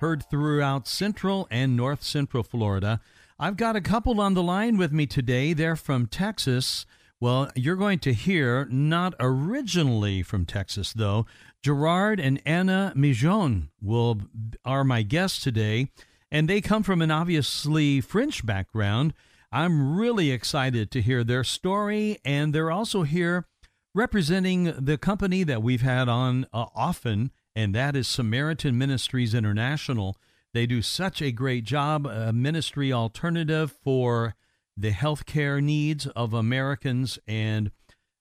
heard throughout Central and North Central Florida. I've got a couple on the line with me today. They're from Texas. Well, you're going to hear, not originally from Texas, though, Gerard and Anna Migeon will are my guests today, and they come from an obviously French background. I'm really excited to hear their story, and they're also here representing the company that we've had on uh, often, and that is Samaritan Ministries International. They do such a great job, a ministry alternative for the healthcare needs of Americans and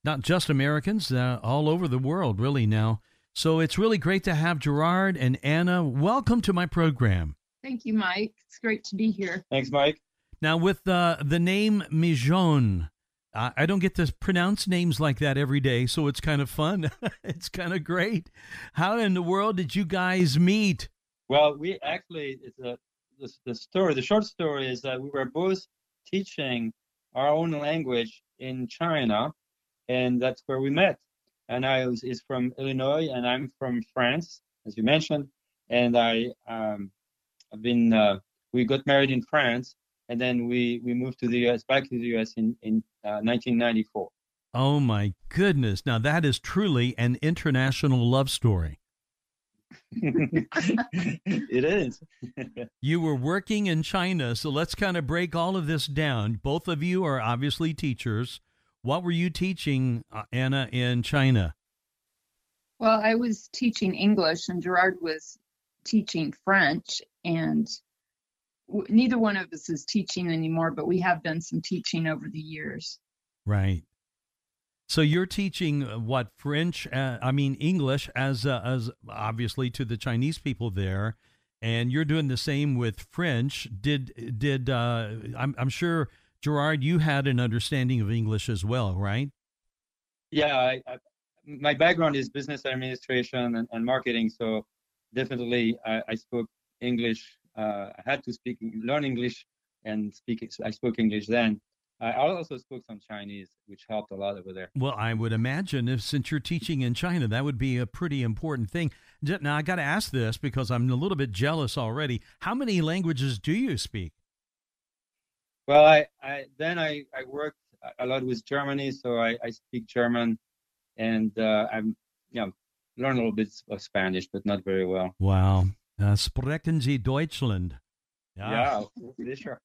not just Americans, uh, all over the world, really now. So it's really great to have Gerard and Anna. Welcome to my program. Thank you, Mike. It's great to be here. Thanks, Mike. Now, with uh, the name Migeon, I don't get to pronounce names like that every day, so it's kind of fun. it's kind of great. How in the world did you guys meet? Well, we actually, it's a, the, the story, the short story is that we were both teaching our own language in China, and that's where we met and I was, is from Illinois, and I'm from France, as you mentioned. And I, um, I've been, uh, we got married in France, and then we we moved to the U.S. back to the U.S. in in uh, 1994. Oh my goodness! Now that is truly an international love story. it is. you were working in China, so let's kind of break all of this down. Both of you are obviously teachers. What were you teaching, uh, Anna, in China? Well, I was teaching English, and Gerard was teaching French, and w- neither one of us is teaching anymore, but we have done some teaching over the years. Right. So you're teaching uh, what French? Uh, I mean English, as uh, as obviously to the Chinese people there, and you're doing the same with French. Did did uh, I'm I'm sure Gerard, you had an understanding of English as well, right? Yeah, I, I, my background is business administration and, and marketing, so definitely I, I spoke English. Uh, I had to speak, learn English, and speak. I spoke English then. I also spoke some Chinese, which helped a lot over there. Well, I would imagine if since you're teaching in China, that would be a pretty important thing. Now, I got to ask this because I'm a little bit jealous already. How many languages do you speak? Well, I, I then I, I worked a lot with Germany, so I, I speak German, and uh, I'm you know learn a little bit of Spanish, but not very well. Wow, uh, sprechen Sie Deutschland? Yeah, yeah sure.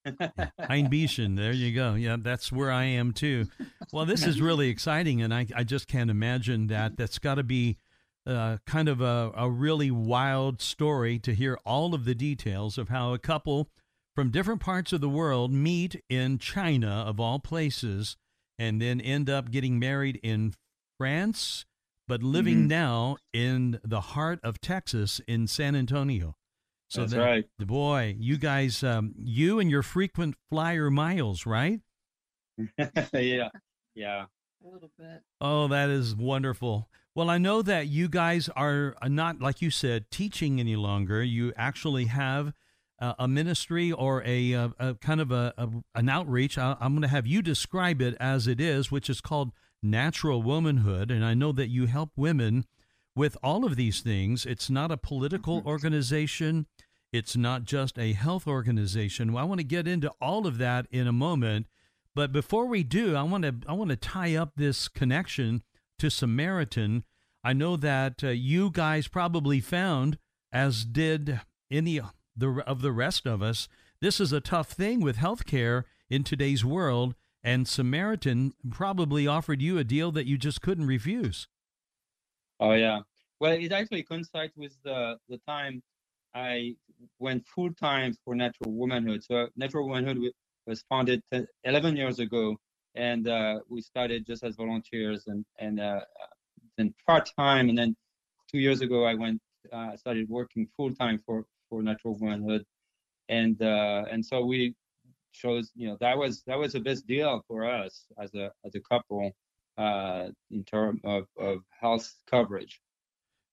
There you go. Yeah, that's where I am too. Well, this is really exciting, and I, I just can't imagine that. That's got to be uh, kind of a, a really wild story to hear all of the details of how a couple from different parts of the world meet in China, of all places, and then end up getting married in France, but living mm-hmm. now in the heart of Texas in San Antonio. So That's that, right. Boy, you guys, um, you and your frequent flyer miles, right? yeah, yeah. A little bit. Oh, that is wonderful. Well, I know that you guys are not, like you said, teaching any longer. You actually have uh, a ministry or a, a, a kind of a, a, an outreach. I, I'm going to have you describe it as it is, which is called Natural Womanhood. And I know that you help women with all of these things. It's not a political mm-hmm. organization. It's not just a health organization. Well, I want to get into all of that in a moment. But before we do, I want to I want to tie up this connection to Samaritan. I know that uh, you guys probably found, as did any the of the rest of us. This is a tough thing with healthcare in today's world, and Samaritan probably offered you a deal that you just couldn't refuse. Oh yeah. Well, it actually coincides with the the time I went full time for Natural Womanhood. So Natural Womanhood was founded 11 years ago, and uh, we started just as volunteers and and uh, then part time, and then two years ago I went uh, started working full time for for natural womanhood, and uh, and so we chose you know that was that was a big deal for us as a as a couple uh, in terms of, of health coverage.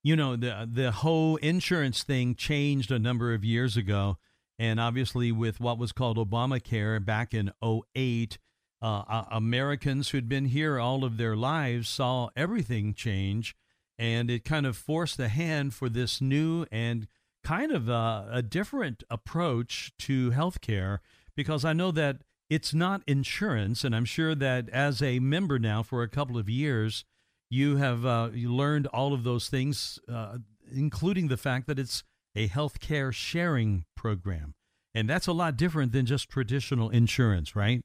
You know the the whole insurance thing changed a number of years ago, and obviously with what was called Obamacare back in 08, uh, Americans who'd been here all of their lives saw everything change, and it kind of forced the hand for this new and kind of a, a different approach to healthcare because I know that it's not insurance, and I'm sure that as a member now for a couple of years, you have uh, you learned all of those things, uh, including the fact that it's a healthcare sharing program, and that's a lot different than just traditional insurance, right?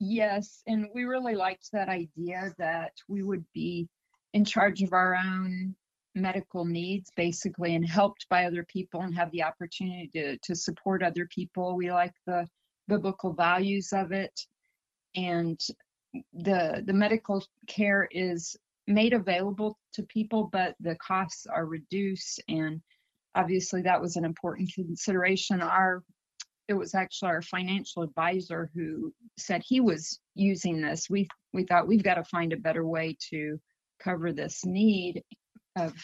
Yes, and we really liked that idea that we would be in charge of our own medical needs basically and helped by other people and have the opportunity to, to support other people. We like the biblical values of it and the the medical care is made available to people but the costs are reduced and obviously that was an important consideration our it was actually our financial advisor who said he was using this. We we thought we've got to find a better way to cover this need of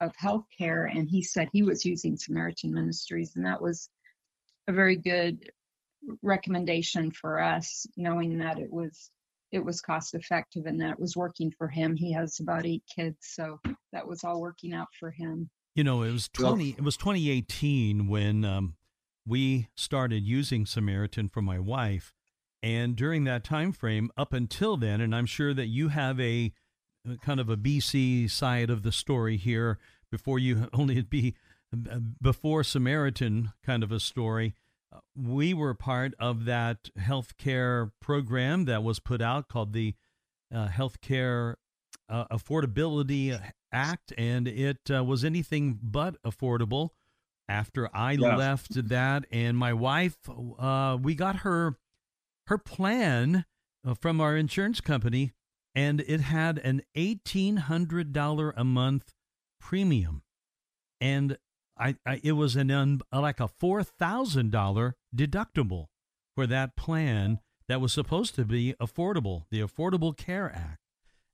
of healthcare, and he said he was using Samaritan Ministries, and that was a very good recommendation for us, knowing that it was it was cost effective and that it was working for him. He has about eight kids, so that was all working out for him. You know, it was twenty. It was 2018 when um, we started using Samaritan for my wife. And during that time frame, up until then, and I'm sure that you have a kind of a BC side of the story here before you only be before Samaritan kind of a story. Uh, we were part of that healthcare program that was put out called the uh, Healthcare uh, Affordability Act, and it uh, was anything but affordable after I yeah. left that, and my wife, uh, we got her her plan uh, from our insurance company, and it had an eighteen hundred dollar a month premium, and I, I it was an un, like a four thousand dollar deductible for that plan that was supposed to be affordable, the Affordable Care Act.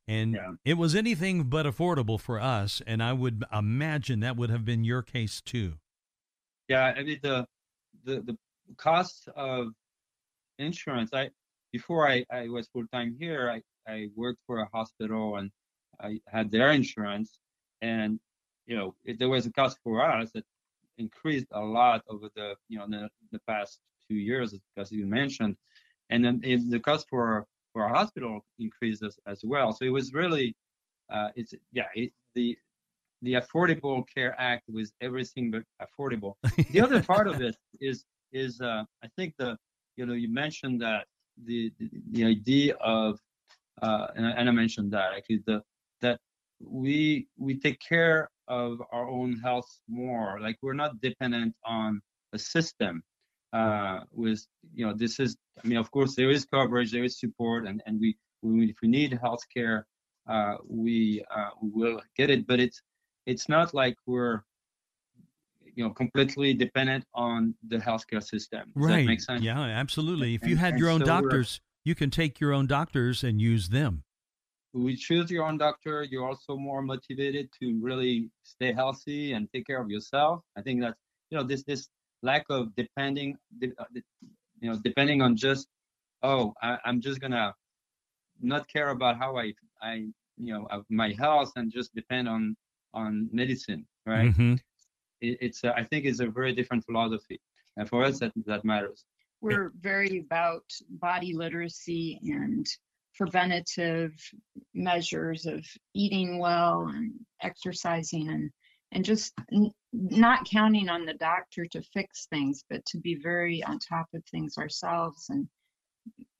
And yeah. it was anything but affordable for us. And I would imagine that would have been your case too. Yeah, I mean the the the cost of insurance. I before I, I was full time here, I, I worked for a hospital and I had their insurance, and you know it, there was a cost for us that increased a lot over the you know the, the past two years, as you mentioned, and then the cost for for our hospital increased as, as well. So it was really uh, it's yeah it, the the Affordable Care Act was everything but affordable. The other part of it is is uh, I think the you know you mentioned that the the, the idea of and, and, I mentioned that actually the that we we take care of our own health more like we're not dependent on a system uh, with you know this is I mean of course there is coverage there is support and and we, we if we need health care uh, we uh, we will get it but it's it's not like we're you know completely dependent on the healthcare system. Does right. that make sense? Yeah, absolutely. If and, you had your own so doctors, you can take your own doctors and use them. We choose your own doctor. You're also more motivated to really stay healthy and take care of yourself. I think that's you know this this lack of depending uh, you know depending on just oh I, I'm just gonna not care about how I I you know my health and just depend on on medicine, right? Mm-hmm. It, it's a, I think it's a very different philosophy, and for us that that matters. We're very about body literacy and preventative measures of eating well and exercising and and just n- not counting on the doctor to fix things, but to be very on top of things ourselves and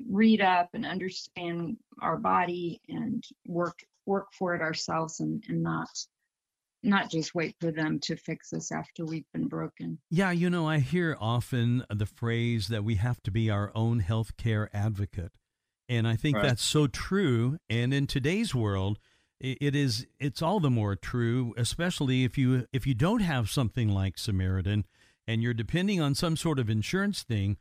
read up and understand our body and work work for it ourselves and, and not not just wait for them to fix us after we've been broken. Yeah, you know, I hear often the phrase that we have to be our own healthcare advocate. And I think right. that's so true. And in today's world, it is it's all the more true, especially if you if you don't have something like Samaritan and you're depending on some sort of insurance thing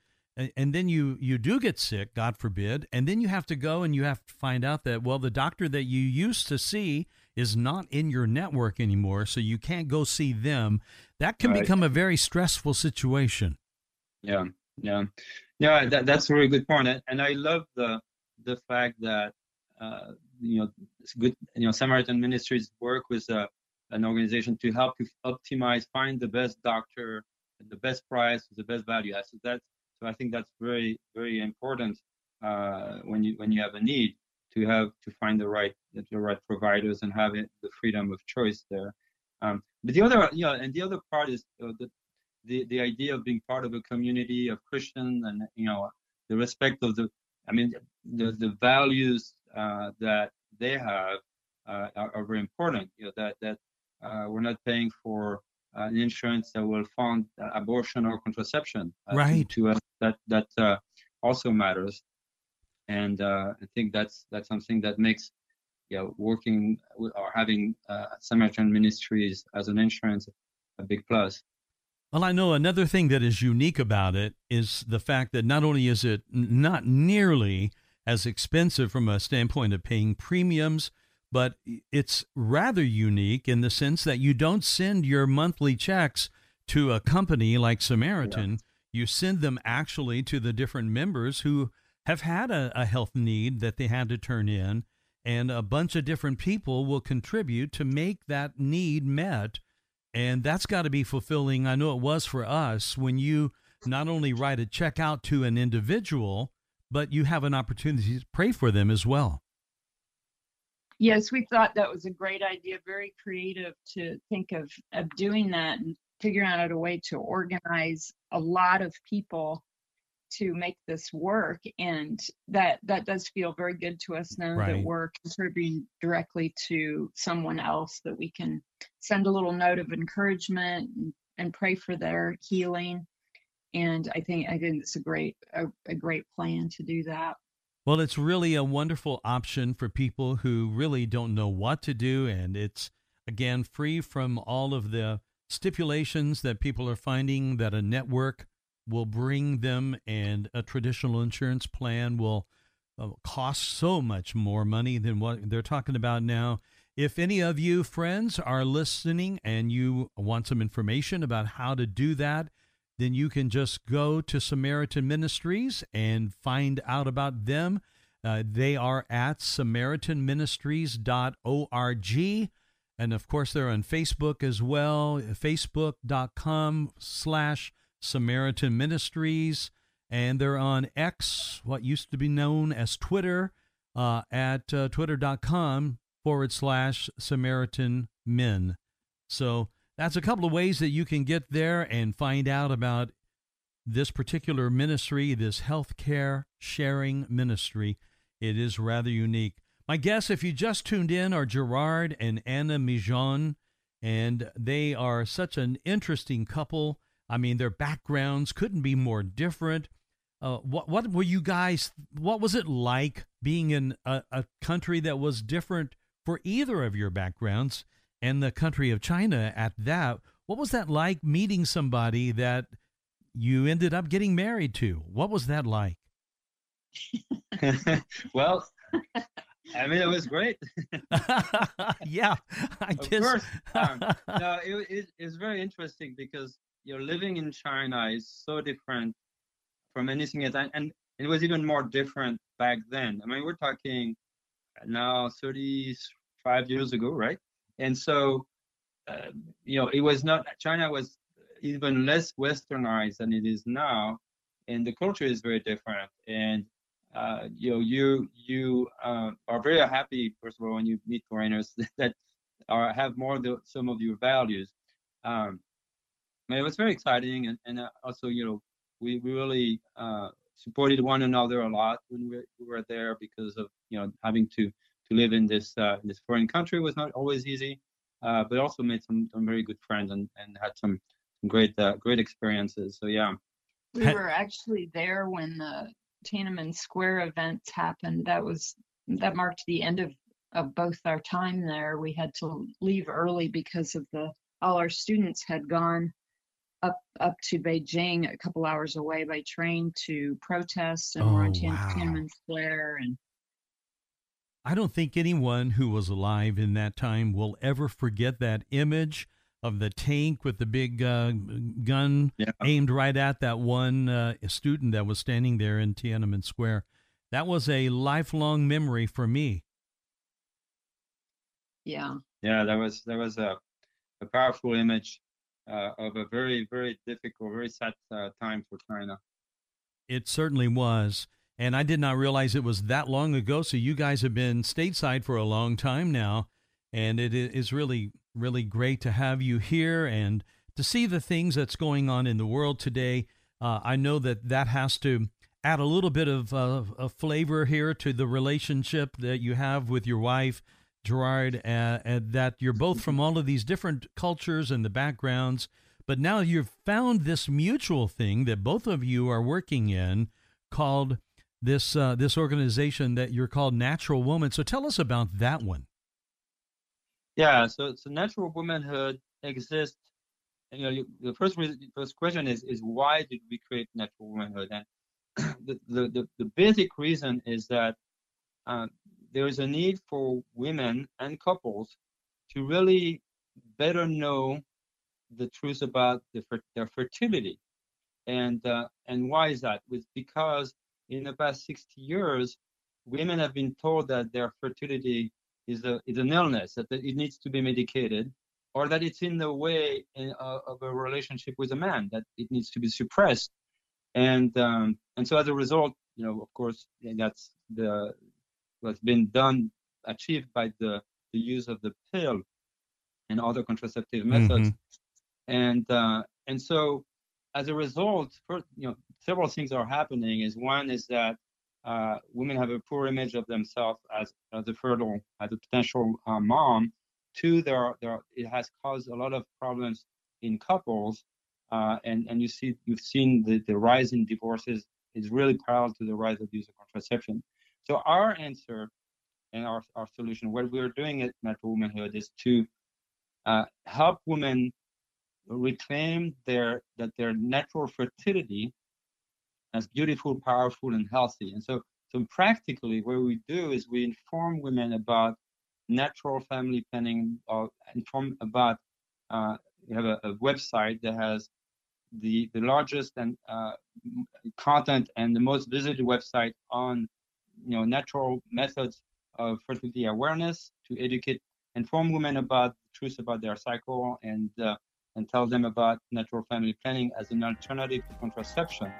and, then you you do get sick god forbid and then you have to go and you have to find out that well the doctor that you used to see is not in your network anymore so you can't go see them. That can right. become a very stressful situation. Yeah yeah. Yeah that, that's a really good point and i love the the fact that uh, you know it's good you know samaritan ministries work with uh, an organization to help you optimize find the best doctor the best price the best value so that's so I think that's very very important uh, when you when you have a need to have to find the right the right providers and have it, the freedom of choice there. Um, but the other know and the other part is uh, the, the the idea of being part of a community of Christians and you know the respect of the I mean the the values uh, that they have uh, are, are, very important. You know that that uh, we're not paying for uh, an insurance that will fund abortion or contraception. right. To, to that that uh, also matters, and uh, I think that's that's something that makes you know, working or having uh, Samaritan Ministries as an insurance a big plus. Well, I know another thing that is unique about it is the fact that not only is it not nearly as expensive from a standpoint of paying premiums, but it's rather unique in the sense that you don't send your monthly checks to a company like Samaritan. Yeah. You send them actually to the different members who have had a, a health need that they had to turn in, and a bunch of different people will contribute to make that need met. And that's got to be fulfilling. I know it was for us when you not only write a check out to an individual, but you have an opportunity to pray for them as well. Yes, we thought that was a great idea, very creative to think of, of doing that and figuring out a way to organize a lot of people to make this work and that that does feel very good to us now right. that we're contributing directly to someone else that we can send a little note of encouragement and, and pray for their healing and i think i think it's a great a, a great plan to do that well, it's really a wonderful option for people who really don't know what to do. And it's, again, free from all of the stipulations that people are finding that a network will bring them and a traditional insurance plan will uh, cost so much more money than what they're talking about now. If any of you friends are listening and you want some information about how to do that, then you can just go to Samaritan Ministries and find out about them. Uh, they are at samaritanministries.org. And of course, they're on Facebook as well, facebook.com slash Samaritan Ministries. And they're on X, what used to be known as Twitter, uh, at uh, twitter.com forward slash Samaritan Men. So that's a couple of ways that you can get there and find out about this particular ministry, this healthcare sharing ministry. It is rather unique. My guests, if you just tuned in, are Gerard and Anna Migeon, and they are such an interesting couple. I mean, their backgrounds couldn't be more different. Uh, what what were you guys? What was it like being in a, a country that was different for either of your backgrounds? and the country of China at that. What was that like meeting somebody that you ended up getting married to? What was that like? well, I mean, it was great. yeah, I of guess. Course. Um, no, it, it, it's very interesting because you know living in China is so different from anything else, and it was even more different back then. I mean, we're talking now 35 years ago, right? and so uh, you know it was not china was even less westernized than it is now and the culture is very different and uh, you know you you uh, are very happy first of all when you meet foreigners that are have more of the, some of your values um, it was very exciting and, and uh, also you know we, we really uh, supported one another a lot when we, we were there because of you know having to to live in this uh, this foreign country was not always easy, uh, but also made some, some very good friends and, and had some, some great uh, great experiences. So yeah, we were actually there when the Tiananmen Square events happened. That was that marked the end of of both our time there. We had to leave early because of the all our students had gone up up to Beijing, a couple hours away by train to protest, and we're Oh, on Tian- wow. Tiananmen Square. And I don't think anyone who was alive in that time will ever forget that image of the tank with the big uh, gun Yeah. aimed right at that one uh, student that was standing there in Tiananmen Square. That was a lifelong memory for me. yeah, Yeah, that was that was a, a powerful image of a very very difficult, very sad uh, time for China. It certainly was. And I did not realize it was that long ago. So you guys have been stateside for a long time now. And it is really, really great to have you here and to see the things that's going on in the world today. Uh, I know that that has to add a little bit of uh, a flavor here to the relationship that you have with your wife, Gerard, uh, and that you're both from all of these different cultures and the backgrounds. But now you've found this mutual thing that both of you are working in called this uh, this organization that you're called Natural Woman. So tell us about that one. Yeah, so so natural womanhood exists. You know, the first reason, first question is is why did we create natural womanhood? And the the, the, the basic reason is that uh, there is a need for women and couples to really better know the truth about the, their fertility. And uh, and why is that? It's because in the past 60 years, women have been told that their fertility is a is an illness that it needs to be medicated, or that it's in the way in, uh, of a relationship with a man that it needs to be suppressed. And um, and so as a result, you know, of course, that's the what's been done achieved by the the use of the pill and other contraceptive methods. And uh, and so as a result, for, you know, several things are happening. Is one is that uh, women have a poor image of themselves as, as a fertile, as a potential uh, mom. Two, there are, there are, it has caused a lot of problems in couples, uh, and and you see you've seen the, the rise in divorces is really parallel to the rise of use of contraception. So our answer and our, our solution, what we're doing at Natural Womanhood, is to uh, help women reclaim their that their natural fertility as beautiful, powerful, and healthy. And so, so practically, what we do is we inform women about natural family planning, or inform about. Uh, we have a, a website that has the the largest and uh, content and the most visited website on you know natural methods of fertility awareness to educate, inform women about the truth about their cycle and uh, and tell them about natural family planning as an alternative to contraception.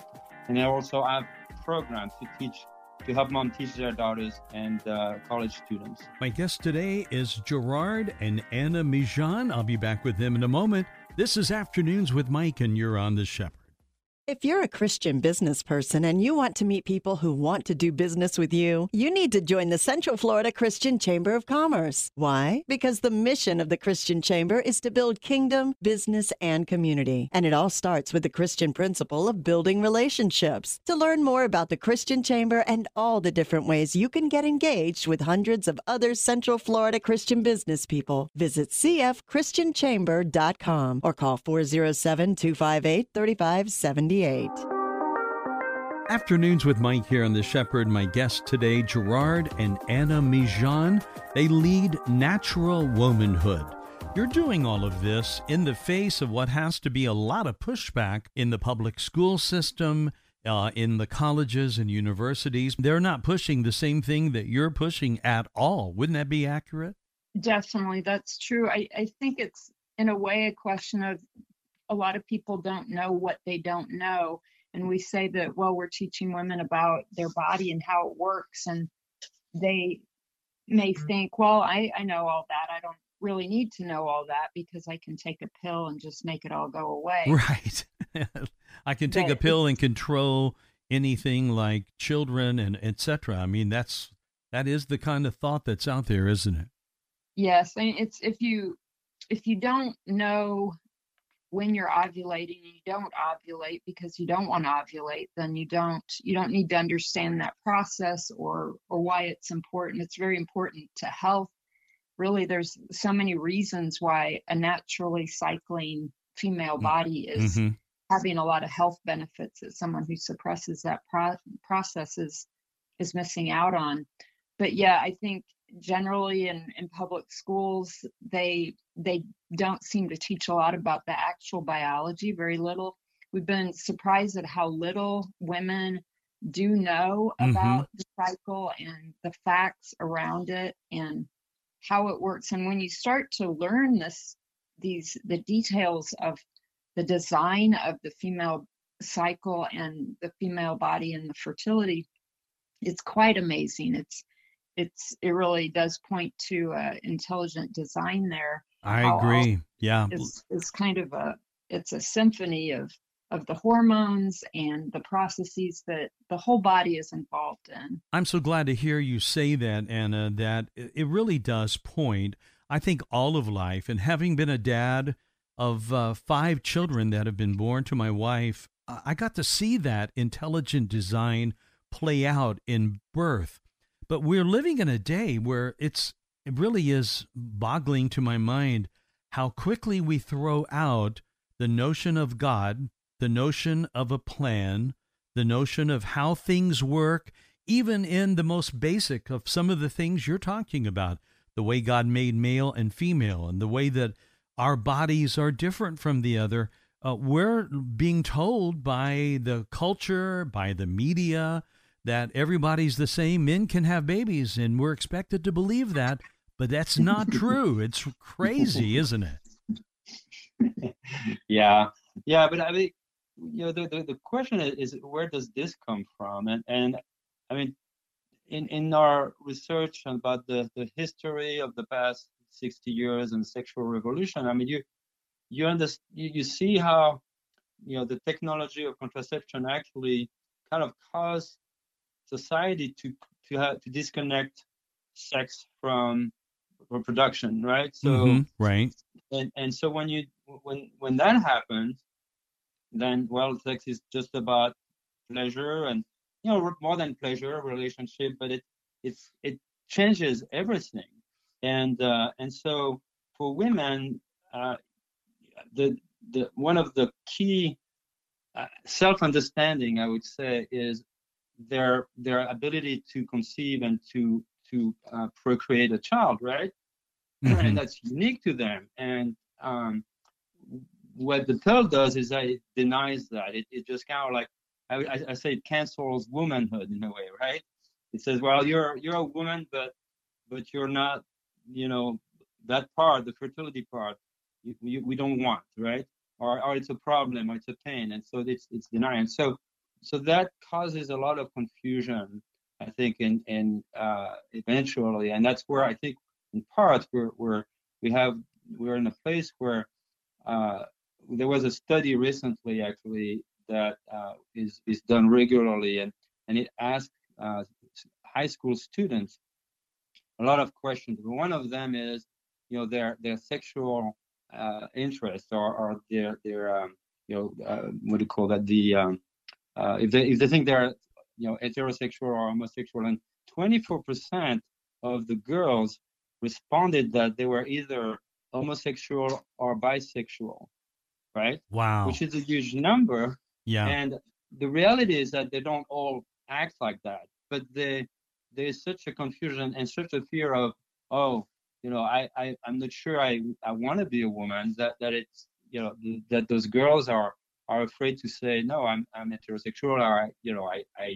And I also have programs to teach, to help mom teach their daughters and uh, college students. My guest today is Gerard and Anna Migeon. I'll be back with them in a moment. This is Afternoons with Mike, and you're on the Shepherd. If you're a Christian business person and you want to meet people who want to do business with you, you need to join the Central Florida Christian Chamber of Commerce. Why? Because the mission of the Christian Chamber is to build kingdom, business, and community. And it all starts with the Christian principle of building relationships. To learn more about the Christian Chamber and all the different ways you can get engaged with hundreds of other Central Florida Christian business people, visit cfchristianchamber.com or call 407 258 3578. Afternoons with Mike here on The Shepherd. My guests today, Gerard and Anna Migeon. They lead Natural Womanhood. You're doing all of this in the face of what has to be a lot of pushback in the public school system, uh, in the colleges and universities. They're not pushing the same thing that you're pushing at all. Wouldn't that be accurate? definitely, that's true. I, I think it's in a way a question of a lot of people don't know what they don't know. And we say that, well, we're teaching women about their body and how it works. And they may mm-hmm. think, well, I, I know all that. I don't really need to know all that because I can take a pill and just make it all go away. Right. I can take a pill and control anything like children and etc. I mean, that's that is the kind of thought that's out there, isn't it? Yes, I mean, it's if you if you don't know when you're ovulating you don't ovulate because you don't want to ovulate then you don't you don't need to understand that process or or why it's important. It's very important to health. Really there's so many reasons why a naturally cycling female mm, body is mm-hmm. having a lot of health benefits that someone who suppresses that pro- process is is missing out on. But yeah i think generally in, in public schools they they don't seem to teach a lot about the actual biology very little. We've been surprised at how little women do know mm-hmm. about the cycle and the facts around it and how it works. And when you start to learn this these the details of the design of the female cycle and the female body and the fertility it's quite amazing. It's it's it really does point to uh, intelligent design there. I agree. Yeah, it's, it's kind of a it's a symphony of of the hormones and the processes that the whole body is involved in. I'm so glad to hear you say that, Anna. That it really does point. I think all of life, and having been a dad of uh, five children that have been born to my wife, I got to see that intelligent design play out in birth but we're living in a day where it's it really is boggling to my mind how quickly we throw out the notion of God, the notion of a plan, the notion of how things work, even in the most basic of some of the things you're talking about, the way God made male and female, and the way that our bodies are different from the other. Uh, we're being told by the culture, by the media, that everybody's the same. Men can have babies, and we're expected to believe that, but that's not true. It's crazy, isn't it? yeah, yeah, but I mean, you know, the, the, the question is, is, where does this come from? And and I mean, in in our research about the the history of the past 60 years and sexual revolution, I mean, you you understand, you, you see how you know the technology of contraception actually kind of caused society to to have to disconnect sex from reproduction, right? So mm-hmm, right. And and so when you when when that happens, then well, sex is just about pleasure and you know more than pleasure relationship, but it it's it changes everything. And uh, and so for women, uh, the the one of the key uh, self-understanding, I would say, is their their ability to conceive and to to uh, procreate a child, right? Mm-hmm. And that's unique to them. And um, what the pill does is that it denies that. It, it just kind of like I, I say it cancels womanhood in a way, right? It says, well, you're you're a woman, but but you're not, you know, that part, the fertility part, you, you, we don't want, right? Or, or it's a problem, or it's a pain, and so it's it's denying. So so that causes a lot of confusion, I think, in in uh, eventually, and that's where I think, in part, we're, we're we have we're in a place where uh, there was a study recently, actually, that uh, is is done regularly, and and it asked uh, high school students a lot of questions. One of them is, you know, their their sexual uh, interest or, or their their um, you know uh, what do you call that? The um, uh, if they if they think they're you know heterosexual or homosexual, and 24% of the girls responded that they were either homosexual or bisexual, right? Wow, which is a huge number. Yeah, and the reality is that they don't all act like that, but they there's such a confusion and such a fear of oh you know i, I i'm not sure i i want to be a woman that that it's you know that those girls are are afraid to say no i'm i'm heterosexual or you know i i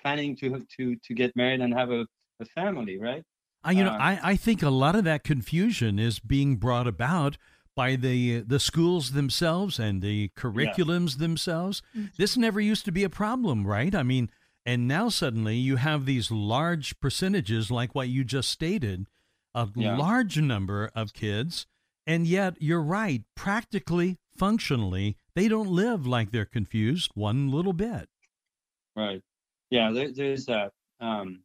planning to to to get married and have a, a family right I, you know, uh, I, I think a lot of that confusion is being brought about by the the schools themselves and the curriculums themselves. Mm-hmm. This never used to be a problem, right? I mean, and now suddenly you have these large percentages, like what you just stated, a yeah. large number of kids, and yet you're right. Practically, functionally, they don't live like they're confused one little bit. Right. Yeah. There, there's that. Um,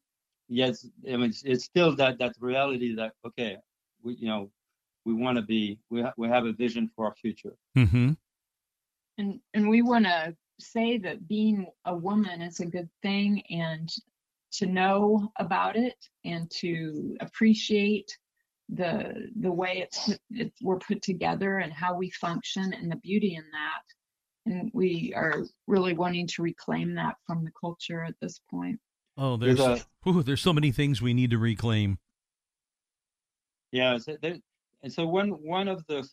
yes. I mean, it's, it's, still that that reality that okay, we you know, we want to be. We ha- we have a vision for our future. Mm-hmm. And and we want to say that being a woman is a good thing and to know about it and to appreciate the the way it's, it's we're put together and how we function and the beauty in that and we are really wanting to reclaim that from the culture at this point Oh, there's There's ooh, there's so many things we need to reclaim. Yeah, so there, and so one one of the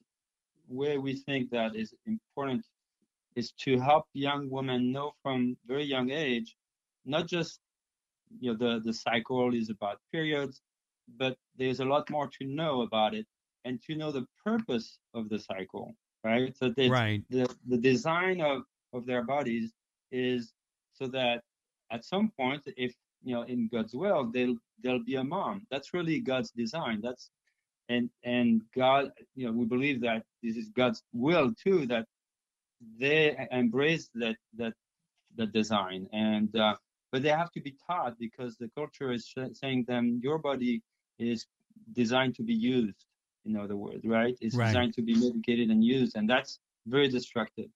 way we think that is important is to help young women know from very young age, not just you know the the cycle is about periods, but there's a lot more to know about it and to know the purpose of the cycle, right? So the Right. the the design of of their bodies is so that at some point, if you know in God's will, they'll they'll be a mom. That's really God's design. That's and and God, you know, we believe that this is God's will too, that they embrace that that that design, and uh, but they have to be taught because the culture is sh- saying them your body is designed to be used. In other words, right? It's Right. designed to be medicated and used, and that's very destructive.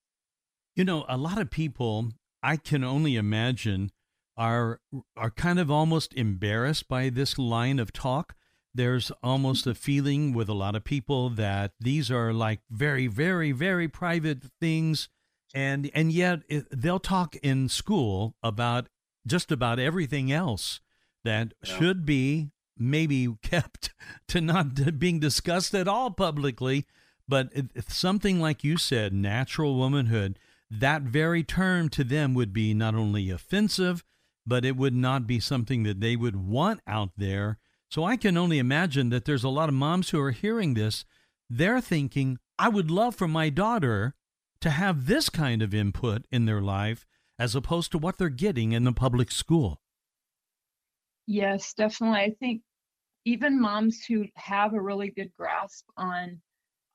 You know, a lot of people I can only imagine are are kind of almost embarrassed by this line of talk. There's almost a feeling with a lot of people that these are like very very very private things and and yet it, they'll talk in school about just about everything else that Yeah. should be maybe kept to not being discussed at all publicly but something like you said natural womanhood that very term to them would be not only offensive but it would not be something that they would want out there. So i can only imagine that there's a lot of moms who are hearing this. They're thinking i would love for my daughter to have this kind of input in their life as opposed to what they're getting in the public school. Yes, definitely. I think even moms who have a really good grasp on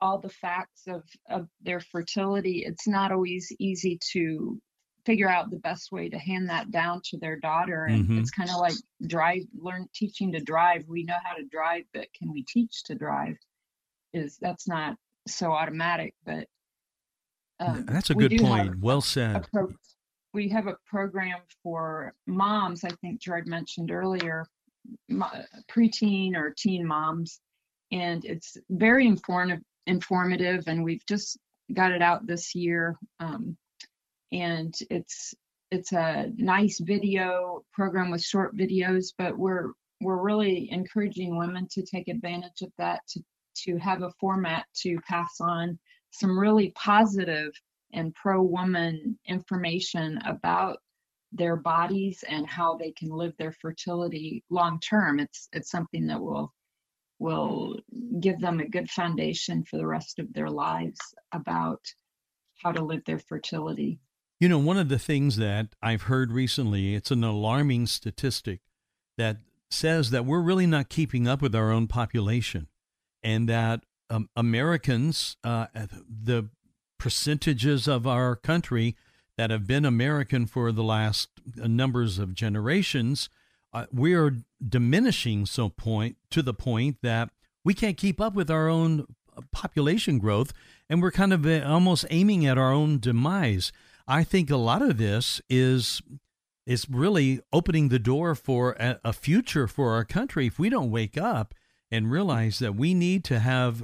all the facts of, of their fertility, it's not always easy to figure out the best way to hand that down to their daughter. And Mhm. it's kind of like drive, learn teaching to drive. We know how to drive, but can we teach to drive? Is that's not so automatic, but um, that's a good have point well said pro- we have a program for moms. I think Gerard mentioned earlier, preteen or teen moms, and it's very informative. Informative, and we've just got it out this year. Um, and it's it's a nice video program with short videos, but we're we're really encouraging women to take advantage of that to to have a format to pass on some really positive and pro woman information about their bodies and how they can live their fertility long term. It's it's something that will will give them a good foundation for the rest of their lives about how to live their fertility. You know, one of the things that I've heard recently, it's an alarming statistic that says that we're really not keeping up with our own population and that um, Americans, uh, the percentages of our country that have been American for the last uh, numbers of generations, uh, we are diminishing so point to the point that we can't keep up with our own uh, population growth and we're kind of uh, almost aiming at our own demise. I think a lot of this is is really opening the door for a, a future for our country if we don't wake up and realize that we need to have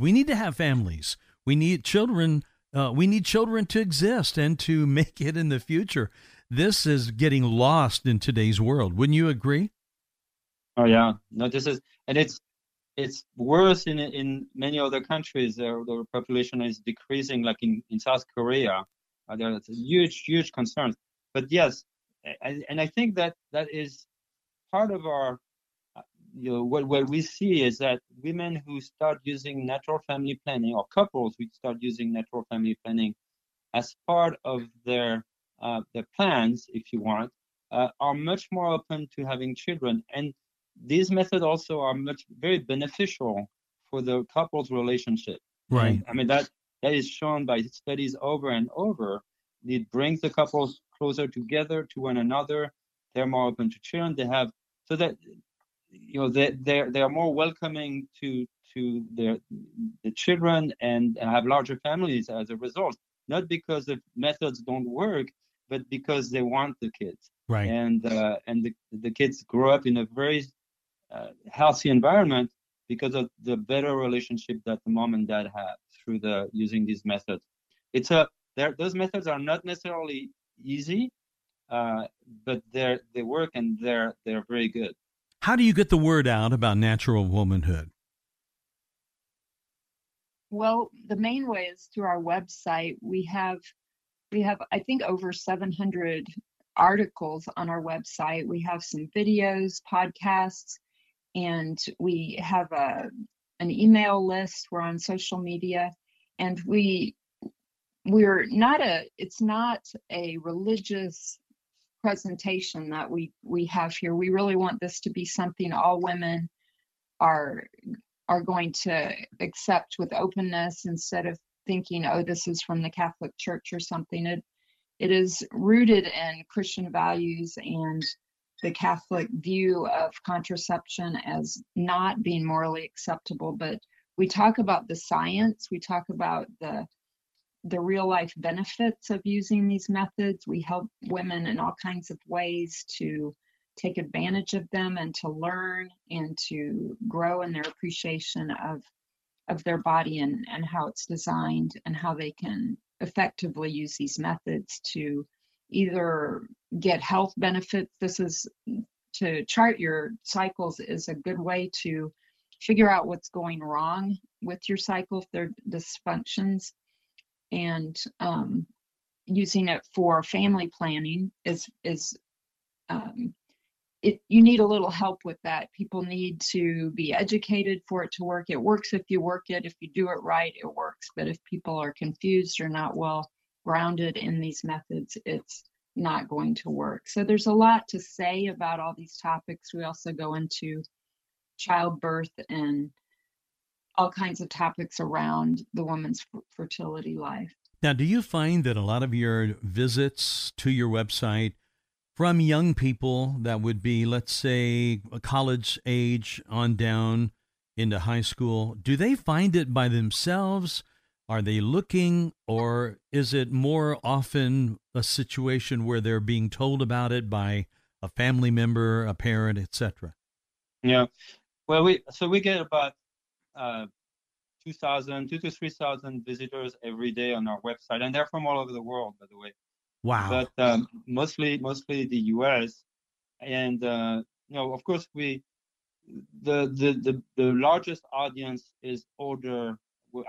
we need to have families. We need children. Uh, we need children to exist and to make it in the future. This is getting lost in today's world. Wouldn't you agree? Oh yeah, no, this is, and it's it's worse in in many other countries. The, the population is decreasing, like in in South Korea. Uh, there's huge, huge concerns. But yes, and, I think that that is part of our, uh, you know, what what we see is that women who start using natural family planning, or couples who start using natural family planning, as part of their uh, their plans, if you want, uh, are much more open to having children and these methods also are much very beneficial for the couple's relationship. Right. I mean that that is shown by studies over and over. It brings the couples closer together to one another. They're more open to children. They have so that you know they they're they're more welcoming to to their the children and have larger families as a result. Not because the methods don't work, but because they want the kids. Right. And uh, and the, the kids grow up in a very uh, healthy environment because of the better relationship that the mom and dad have through the using these methods. It's a those methods are not necessarily easy, uh, but they're they work and they're they're very good. How do you get the word out about natural womanhood? Well, the main way is through our website. We have we have I think over 700 articles on our website. We have some videos, podcasts, and we have a an email list. We're on social media, and we we're not a it's not a religious presentation that we we have here. We really want this to be something all women are are going to accept with openness instead of thinking, oh, this is from the Catholic Church or something. It it is rooted in Christian values and the Catholic view of contraception as not being morally acceptable, but we talk about the science, we talk about the the real life benefits of using these methods. We help women in all kinds of ways to take advantage of them and to learn and to grow in their appreciation of of their body and, and how it's designed and how they can effectively use these methods to either get health benefits. This is to chart your cycles is a good way to figure out what's going wrong with your cycle if there are dysfunctions and um, using it for family planning is is um, it you need a little help with that. People need to be educated for it to work. It works if you work it. If you do it right it works. But if people are confused or not well grounded in these methods it's not going to work. So there's a lot to say about all these topics. We also go into childbirth and all kinds of topics around the woman's fertility life now do you find that a lot of your visits to your website from young people that would be, let's say, a college age on down into high school, do they find it by themselves? Are they looking, or is it more often a situation where they're being told about it by a family member, a parent, etc.? Yeah, well, we so we get about uh, 2,000, two to 3,000 visitors every day on our website, and they're from all over the world, by the way. Wow. But um, mostly, mostly the U.S. And uh, you know, of course, we the, the the the largest audience is older.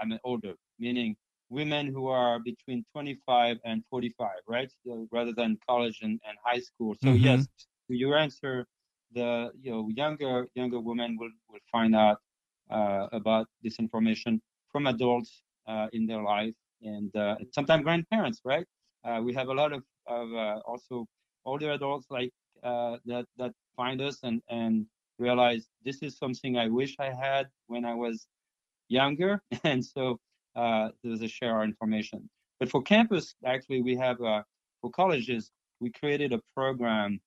I mean, older, meaning women who are between 25 and 45, right? So rather than college and, and high school. So mm-hmm. yes, to your answer, the you know younger younger women will will find out about this information from adults uh, in their life and uh, sometimes grandparents, right? Uh, we have a lot of, of uh, also older adults like uh, that that find us and and realize this is something I wish I had when I was younger, and so uh, there's a share our information. But for campus, actually, we have uh, for colleges we created a program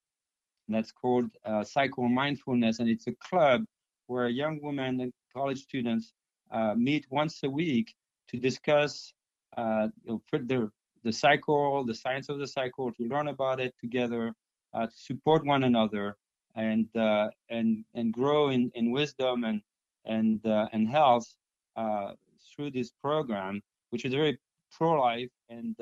that's called uh, Cycle Mindfulness, and it's a club where young women and college students uh, meet once a week to discuss uh, you know, their the cycle, the science of the cycle, to learn about it together, uh, to support one another, and uh, and and grow in, in wisdom and and uh, and health uh, through this program, which is very pro-life and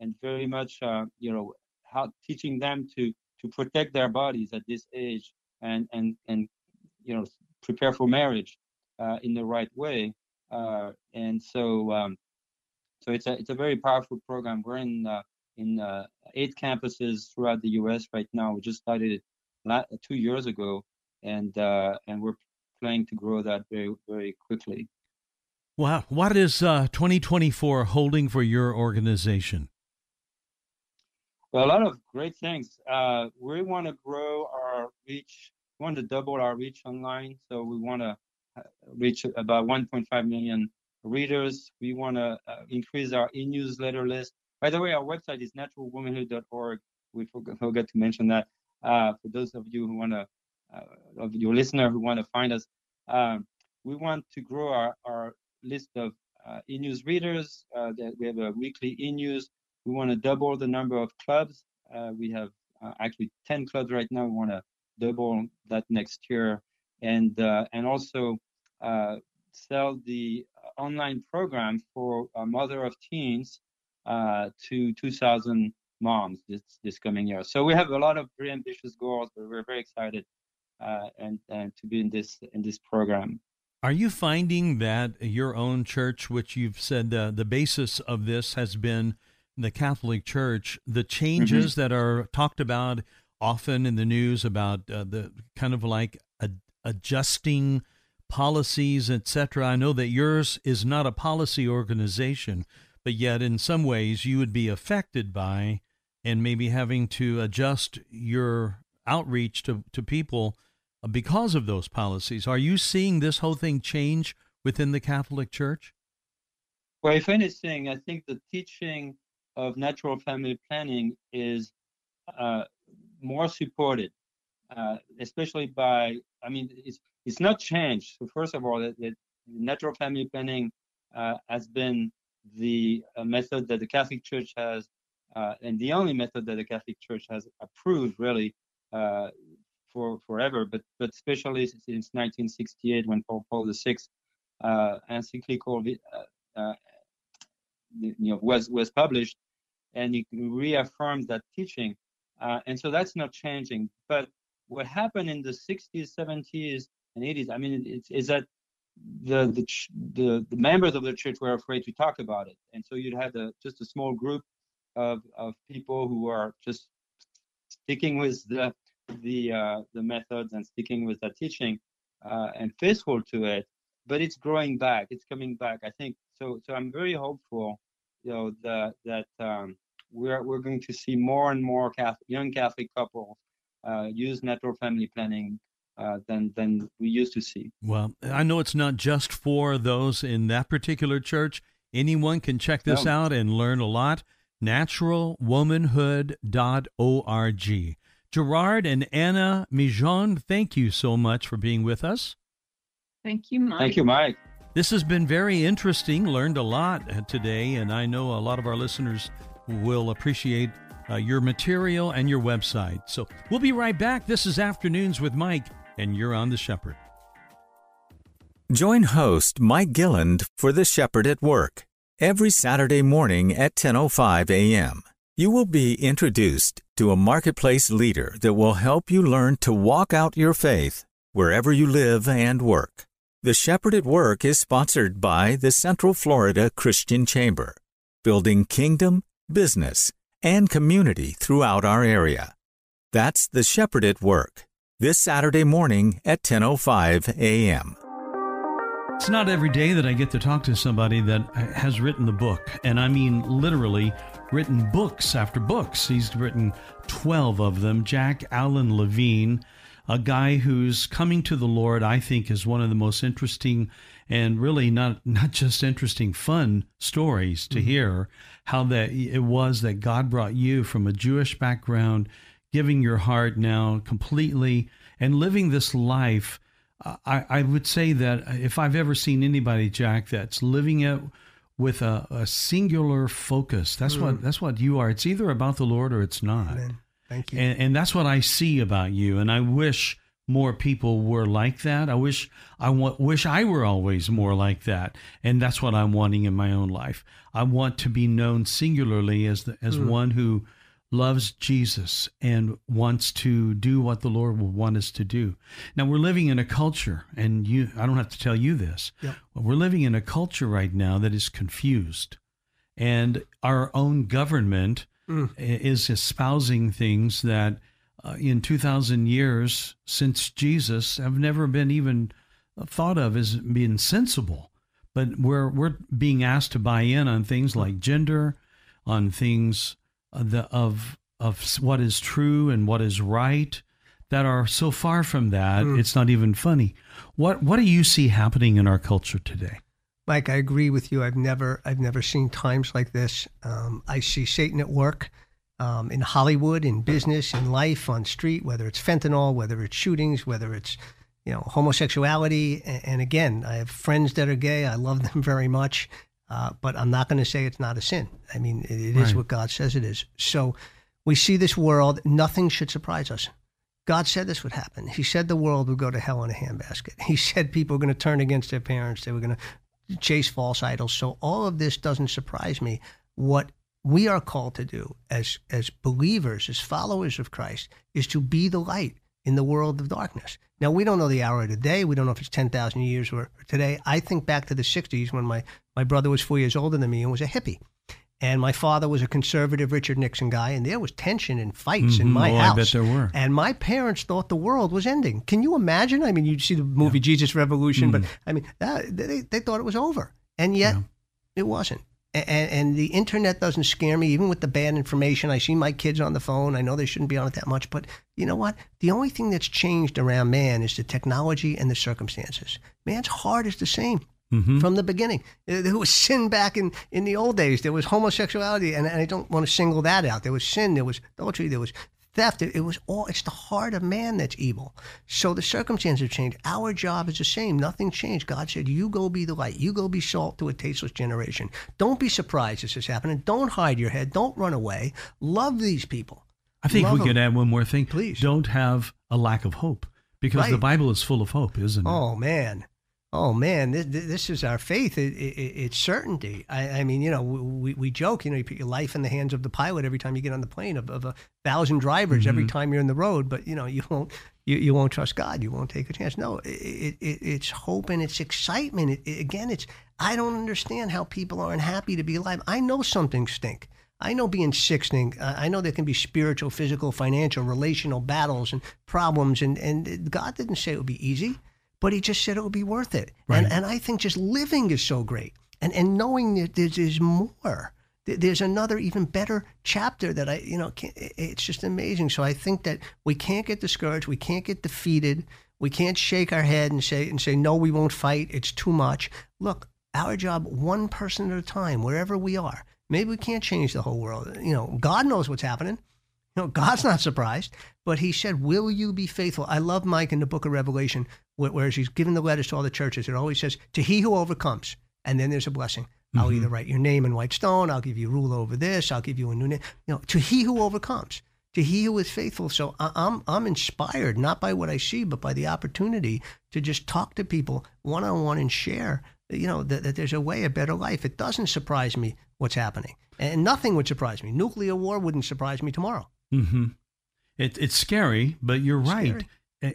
and very much you know how teaching them to to protect their bodies at this age and and and you know prepare for marriage in the right way. and so um, so it's a it's a very powerful program. We're in uh, in uh, eight campuses throughout the U.S. right now. We just started it two years ago, and uh, and we're planning to grow that very very quickly. Wow, what is uh, 2024 holding for your organization? Well, a lot of great things. Uh, we want to grow our reach. We want to double our reach online. So we want to uh, reach about 1.5 million readers. We want to uh, increase our e-newsletter list. By the way, our website is naturalwomanhood.org. We forgot, forgot to mention that. Uh, for those of you who want to, uh, of your listener who want to find us, um, we want to grow our, our list of uh, e-news readers. Uh, that we have a weekly e-news. We want to double the number of clubs. Uh, we have actually 10 clubs right now. We want to double that next year, and and also Uh, sell the uh, online program for a mother of teens uh, to 2,000 moms this this coming year. So we have a lot of very ambitious goals, but we're very excited and and to be in this in this program. Are you finding that your own church, which you've said the, the basis of this has been the Catholic Church, the changes mm-hmm. that are talked about often in the news about uh, the kind of like adjusting policies, etc. I know that yours is not a policy organization, but yet in some ways you would be affected by and maybe having to adjust your outreach to, to people because of those policies. Are you seeing this whole thing change within the Catholic Church? Well, if anything, I think the teaching of natural family planning is uh, more supported, uh, especially by, I mean, it's, it's not changed. So, first of all, it, it, natural family planning uh, has been the uh, method that the Catholic Church has, uh, and the only method that the Catholic Church has approved, really, uh, for forever, but but especially since 1968 when Pope Paul VI uh, encyclical uh, you know was was published, and he reaffirmed that teaching, and so that's not changing. But what happened in the 60s, 70s, and 80s, I mean, it's, is that the, the the the members of the church were afraid to talk about it, and so you'd have a, just a small group of of people who are just sticking with the the uh, the methods and sticking with the teaching uh, and faithful to it. But it's growing back. It's coming back. I think so. So I'm very hopeful, you know, that that um, we're we're going to see more and more Catholic, young Catholic couples uh, use natural family planning uh, than than we used to see. Well, I know it's not just for those in that particular church. Anyone can check this no. out and learn a lot. Naturalwomanhood.org. Gerard and Anna Migeon, thank you so much for being with us. Thank you, Mike. Thank you, Mike. This has been very interesting. Learned a lot today, and I know a lot of our listeners will appreciate uh, your material and your website. So we'll be right back. This is Afternoons with Mike, and you're on The Shepherd. Join host Mike Gilland for The Shepherd at Work every Saturday morning at 10:05 a.m. You will be introduced to a marketplace leader that will help you learn to walk out your faith wherever you live and work. The Shepherd at Work is sponsored by the Central Florida Christian Chamber, building kingdom, business, and community throughout our area. That's The Shepherd at Work, this Saturday morning at 10:05 a.m. It's not every day that I get to talk to somebody that has written the book, and I mean literally written books after books. He's written 12 of them. Jack Alan Levine, a guy who's coming to the Lord, I think is one of the most interesting and really not not just interesting fun stories to mm-hmm. hear how that it was that God brought you from a Jewish background giving your heart now completely and living this life I, I would say that if I've ever seen anybody, Jack, that's living it with a, a singular focus, that's mm. what that's what you are. It's either about the Lord or it's not. Amen. Thank you. And, and that's what I see about you. And I wish more people were like that. I wish I want, wish I were always more like that. And that's what I'm wanting in my own life. I want to be known singularly as the, as mm. one who loves Jesus and wants to do what the Lord will want us to do. Now we're living in a culture, and you I don't have to tell you this. Yep. We're living in a culture right now that is confused. And our own government mm. is espousing things that uh, in 2000 years since Jesus have never been even thought of as being sensible. But we're we're being asked to buy in on things like gender, on things the, of of what is true and what is right that are so far from that mm. it's not even funny what what do you see happening in our culture today mike i agree with you i've never i've never seen times like this um, i see satan at work um, in hollywood in business in life on street whether it's fentanyl whether it's shootings whether it's you know, homosexuality. And, and again, I have friends that are gay. I love them very much. Uh, but I'm not going to say it's not a sin. I mean, it, it Right. is what God says it is. So we see this world. Nothing should surprise us. God said this would happen. He said the world would go to hell in a handbasket. He said people were going to turn against their parents. They were going to chase false idols. So all of this doesn't surprise me. What we are called to do as as believers, as followers of Christ, is to be the light in the world of darkness. Now we don't know the hour of the day. We don't know if it's ten thousand years or today. I think back to the '60s when my my brother was four years older than me and was a hippie. And my father was a conservative Richard Nixon guy, and there was tension and fights in Mhm. my Oh, I house. bet there were. And my parents thought the world was ending. Can you imagine? I mean, you see the movie Jesus Revolution, but I mean, that, they, they thought it was over. And yet Mm. Yeah. it wasn't. And, and the internet doesn't scare me, even with the bad information. I see my kids on the phone. I know they shouldn't be on it that much. But you know what? The only thing that's changed around man is the technology and the circumstances. Man's heart is the same Mhm. from the beginning. There was sin back in, in the old days. There was homosexuality, and, and I don't want to single that out. There was sin, there was adultery, there was theft. It, was all, it's the heart of man that's evil. So the circumstances have changed. Our job is the same. Nothing changed. God said, You go be the light. You go be salt to a tasteless generation. Don't be surprised this is happening. Don't hide your head. Don't run away. Love these people. I think Love we them. could add one more thing. Please. Don't have a lack of hope because the Bible is full of hope, isn't it? Oh man, oh man, this, this is our faith. It, it, it's certainty. I, I mean, you know, we, we joke. You know, you put your life in the hands of the pilot every time you get on the plane of, of a thousand drivers every mm-hmm. time you're in the road. But you know, you won't you, you won't trust God. You won't take a chance. No, it, it, it's hope and it's excitement. It, again, it's I don't understand how people aren't happy to be alive. I know something stink. I know being sick stink. I know there can be spiritual, physical, financial, relational battles and problems. And, and God didn't say it would be easy, but He just said it would be worth it. Right. And, and I think just living is so great. And, and knowing that there's, there's more. There's another even better chapter that I, you know, can't, it's just amazing. So I think that we can't get discouraged. We can't get defeated. We can't shake our head and say and say no, we won't fight. It's too much. Look, our job, one person at a time, wherever we are. Maybe we can't change the whole world. You know, God knows what's happening. You know, God's not surprised, but He said, "Will you be faithful?" I love Mike in the Book of Revelation, whereas he's giving the letters to all the churches. It always says, "To he who overcomes," and then there's a blessing. I'll either write your name in white stone. I'll give you rule over this. I'll give you a new name. You know, to he who overcomes, to he who is faithful. So I- I'm I'm inspired not by what I see, but by the opportunity to just talk to people one on one and share. You know that, that there's a way, a better life. It doesn't surprise me what's happening, and nothing would surprise me. Nuclear war wouldn't surprise me tomorrow. hmm It, it's scary, but you're right. Scary.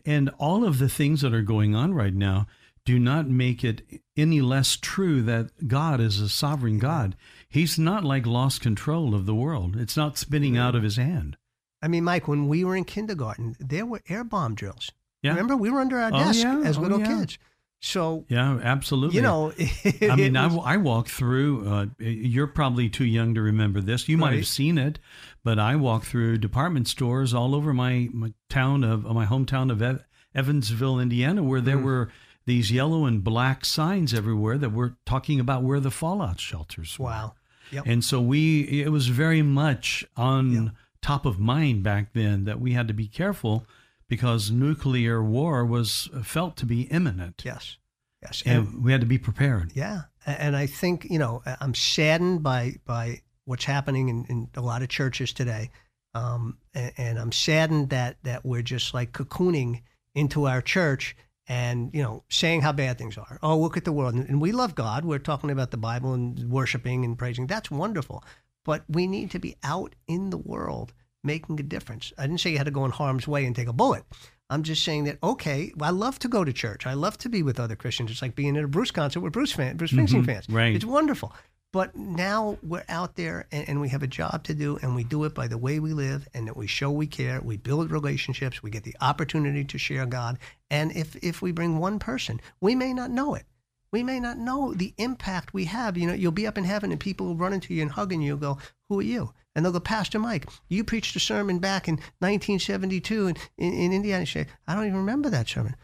And all of the things that are going on right now do not make it any less true that God is a sovereign God. He's not like lost control of the world. It's not spinning out of his hand. I mean, Mike, when we were in kindergarten, there were air bomb drills. Yeah. Remember, we were under our Oh, desk yeah. as Oh, little yeah. kids. So Yeah, absolutely. you know, I mean, I, was- I walked through. Uh, you're probably too young to remember this. You might Right. have seen it, but I walked through department stores all over my, my town of my hometown of Ev- Evansville, Indiana, where Mm. there were these yellow and black signs everywhere that were talking about where the fallout shelters were. wow. Yep. And so we, it was very much on Yeah. top of mind back then that we had to be careful because nuclear war was felt to be imminent, yes. Yes. And, and we had to be prepared. yeah, and I think you know I'm saddened by by what's happening in, in a lot of churches today, um, and, and I'm saddened that that we're just like cocooning into our church and you know saying how bad things are. Oh, look at the world, and, and we love God. We're talking about the Bible and worshiping and praising. That's wonderful, but we need to be out in the world making a difference. I didn't say you had to go in harm's way and take a bullet. I'm just saying that okay, I love to go to church. I love to be with other Christians. It's like being at a Bruce concert with Bruce fan, Bruce Springsteen Mhm, fans. right. It's wonderful. But now we're out there and, and we have a job to do, and we do it by the way we live, and that we show we care. We build relationships. We get the opportunity to share God. And if if we bring one person, we may not know it. We may not know the impact we have. You know, you'll be up in heaven and people will run into you and hugging you and go, Who are you? And they'll go, Pastor Mike, you preached a sermon back in 1972 in, in, in Indiana. Say, I don't even remember that sermon.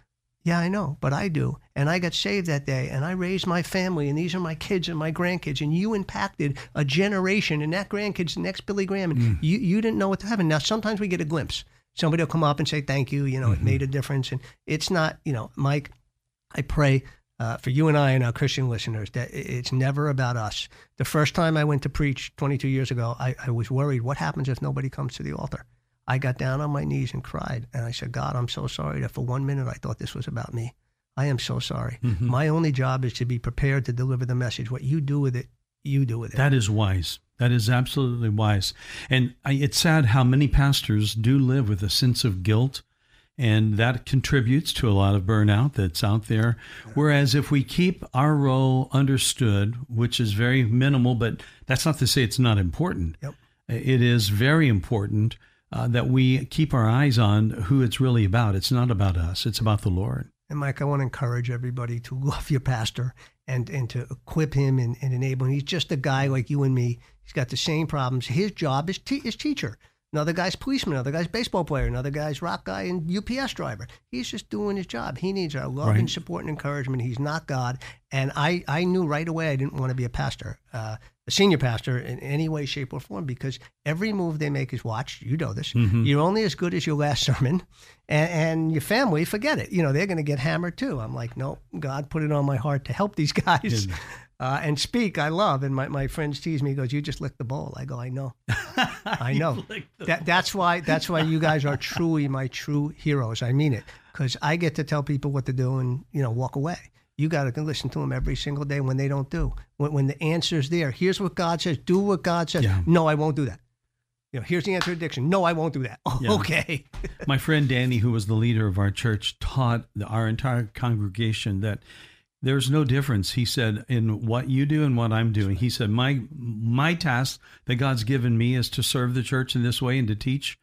Yeah, I know, but I do. And I got saved that day, and I raised my family, and these are my kids and my grandkids, and you impacted a generation, and that grandkid's the next Billy Graham, and mm. you, you didn't know what to happen. Now, sometimes we get a glimpse. Somebody will come up and say thank you. You know, it mm-hmm. made a difference, and it's not. You know, Mike, I pray. Uh, for you and I and our Christian listeners, that it's never about us. The first time I went to preach 22 years ago, I, I was worried. What happens if nobody comes to the altar? I got down on my knees and cried, and I said, God, I'm so sorry that for one minute I thought this was about me. I am so sorry. Mm-hmm. My only job is to be prepared to deliver the message. What you do with it, you do with it. That is wise. That is absolutely wise. And I, it's sad how many pastors do live with a sense of guilt, and that contributes to a lot of burnout that's out there. Whereas if we keep our role understood, which is very minimal, but that's not to say it's not important. Yep. It is very important uh, that we keep our eyes on who it's really about. It's not about us, it's about the Lord. And Mike, I want to encourage everybody to love your pastor and, and to equip him and, and enable him. He's just a guy like you and me. He's got the same problems. His job is, te- is teacher. Another guy's policeman. Another guy's baseball player. Another guy's rock guy and UPS driver. He's just doing his job. He needs our love Right. and support and encouragement. He's not God. And I, I knew right away I didn't want to be a pastor, uh, a senior pastor in any way, shape, or form because every move they make is watched. You know this. You're only as good as your last sermon, and, and your family, forget it. You know, they're going to get hammered too. I'm like, no, God put it on my heart to help these guys. Uh, and speak, I love. And my, my friends tease me, he goes, You just licked the bowl. I go, I know. I know. that, that's why that's why you guys are truly my true heroes. I mean it. Because I get to tell people what to do and, you know, walk away. You got to listen to them every single day when they don't do. When, when the answer's there, here's what God says, do what God says. Yeah. No, I won't do that. You know, here's the answer to addiction. No, I won't do that. Oh, Yeah. okay. My friend Danny, who was the leader of our church, taught the- our entire congregation that there's no difference. He said in what you do and what I'm doing. He said my my task that God's given me is to serve the church in this way and to teach.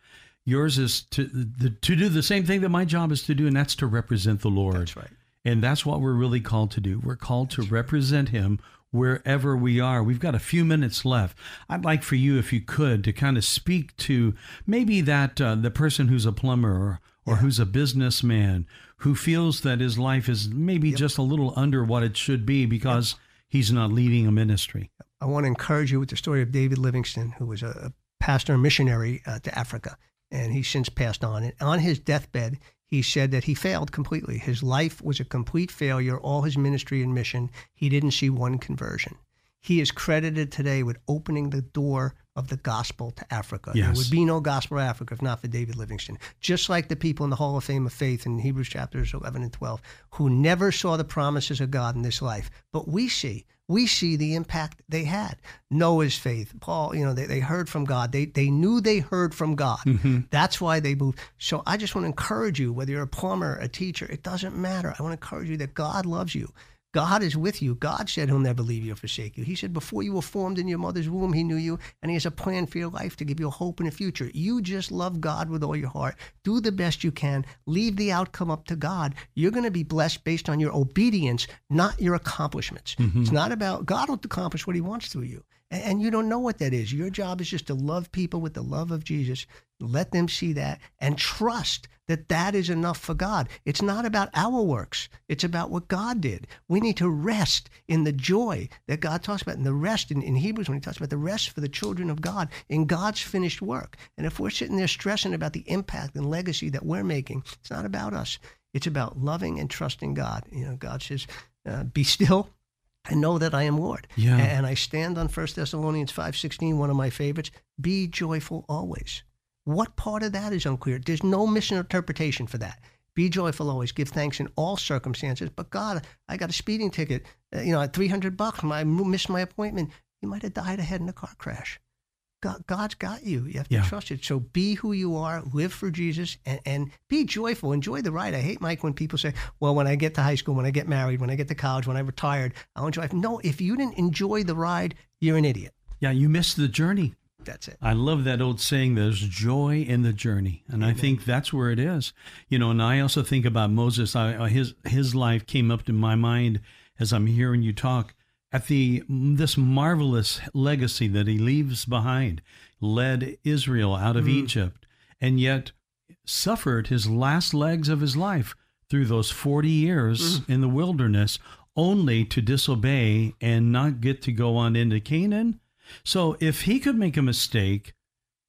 Yours is to the, to do the same thing that my job is to do, and that's to represent the Lord. That's right. And that's what we're really called to do. We're called to represent Him wherever we are. We've got a few minutes left. I'd like for you, if you could, to kind of speak to maybe that uh, the person who's a plumber or, or who's a businessman who feels that his life is maybe just a little under what it should be because he's not leading a ministry. I want to encourage you with the story of David Livingstone, who was a, a pastor and missionary uh, to Africa, and he's since passed on. And on his deathbed, he said that he failed completely. His life was a complete failure, all his ministry and mission. He didn't see one conversion. He is credited today with opening the door of the gospel to Africa. There would be no gospel of Africa if not for David Livingstone. Just like the people in the Hall of Fame of Faith in Hebrews chapters 11 and 12, who never saw the promises of God in this life. But we see, we see the impact they had. Noah's faith, Paul, you know, they, they heard from God. They, they knew they heard from God. Mm-hmm. That's why they moved. So I just want to encourage you, whether you're a plumber, a teacher, it doesn't matter. I want to encourage you that God loves you. God is with you. God said he'll never leave you or forsake you. He said before you were formed in your mother's womb, he knew you, and he has a plan for your life to give you hope in the future. You just love God with all your heart. Do the best you can. Leave the outcome up to God. You're going to be blessed based on your obedience, not your accomplishments. Mm-hmm. It's not about God will accomplish what he wants through you. And, and you don't know what that is. Your job is just to love people with the love of Jesus. Let them see that and trust that that is enough for God. It's not about our works. It's about what God did. We need to rest in the joy that God talks about, and the rest in, in Hebrews when he talks about the rest for the children of God in God's finished work. And if we're sitting there stressing about the impact and legacy that we're making, it's not about us. It's about loving and trusting God. You know, God says, uh, "Be still." and know that I am Lord. Yeah. And I stand on 1 Thessalonians 5.16, one of my favorites. Be joyful always. What part of that is unclear? There's no misinterpretation for that. Be joyful always. Give thanks in all circumstances. But God, I got a speeding ticket. Uh, you know, at 300 bucks, I missed my appointment. You might have died ahead in a car crash. God, God's got you. You have to Yeah. trust it. So be who you are, live for Jesus, and, and be joyful. Enjoy the ride. I hate, Mike, when people say, well, when I get to high school, when I get married, when I get to college, when I retired, I'll enjoy. No, if you didn't enjoy the ride, you're an idiot. Yeah, you missed the journey. That's it. I love that old saying, there's joy in the journey. And I think that's where it is. You know, and I also think about Moses. I, uh, his, his life came up to my mind as I'm hearing you talk at the mm, this marvelous legacy that he leaves behind, led Israel out of mm. Egypt, and yet suffered his last legs of his life through those 40 years mm. in the wilderness only to disobey and not get to go on into Canaan. So if he could make a mistake,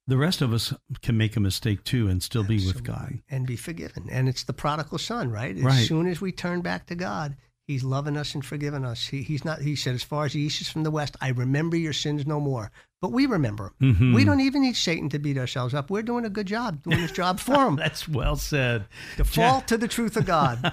The rest of us can make a mistake too and still be with God. and be forgiven. And it's the prodigal son, right? As Right. soon as we turn back to God, He's loving us and forgiving us. He, he's not. He said, "As far as the east is from the west, I remember your sins no more." But we remember 'em. Mhm. We don't even need Satan to beat ourselves up. We're doing a good job doing this job for him. That's well said. Default to the truth of God.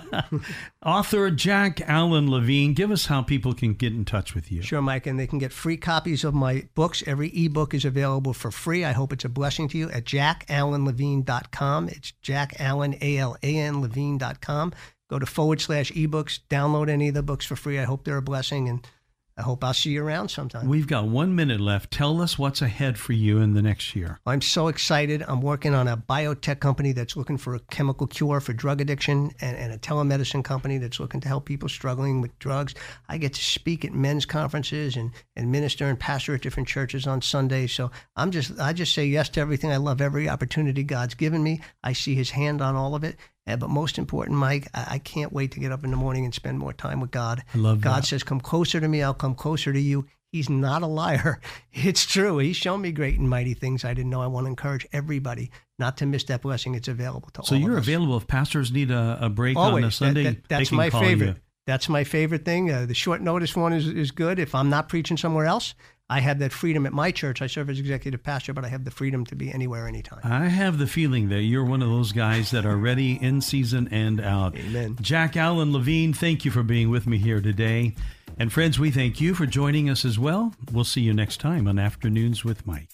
Author Jack Alan Levine, give us how people can get in touch with you. Sure, Mike, and they can get free copies of my books. Every ebook is available for free. I hope it's a blessing to you at jackalanlevine.com. It's Jack Allen, A L A N Levine.com. Go to forward slash ebooks, download any of the books for free. I hope they're a blessing, and I hope I'll see you around sometime. We've got one minute left. Tell us what's ahead for you in the next year. I'm so excited. I'm working on a biotech company that's looking for a chemical cure for drug addiction and, and a telemedicine company that's looking to help people struggling with drugs. I get to speak at men's conferences and, and minister and pastor at different churches on Sundays. So I'm just I just say yes to everything. I love every opportunity God's given me. I see his hand on all of it. Uh, but most important, Mike, I, I can't wait to get up in the morning and spend more time with God. I love God that. says, Come closer to me, I'll come closer to you. He's not a liar. It's true. He's shown me great and mighty things I didn't know. I want to encourage everybody not to miss that blessing. It's available to So all So you're available if pastors need a, a break on Always. a Sunday. that- they that's my favorite. you. That's my favorite thing. Uh, the short notice one is, is good. If I'm not preaching somewhere else, I have that freedom at my church. I serve as executive pastor, but I have the freedom to be anywhere, anytime. I have the feeling that you're one of those guys that are ready in season and out. Amen. Jack Alan Levine, thank you for being with me here today. And friends, we thank you for joining us as well. We'll see you next time on Afternoons with Mike.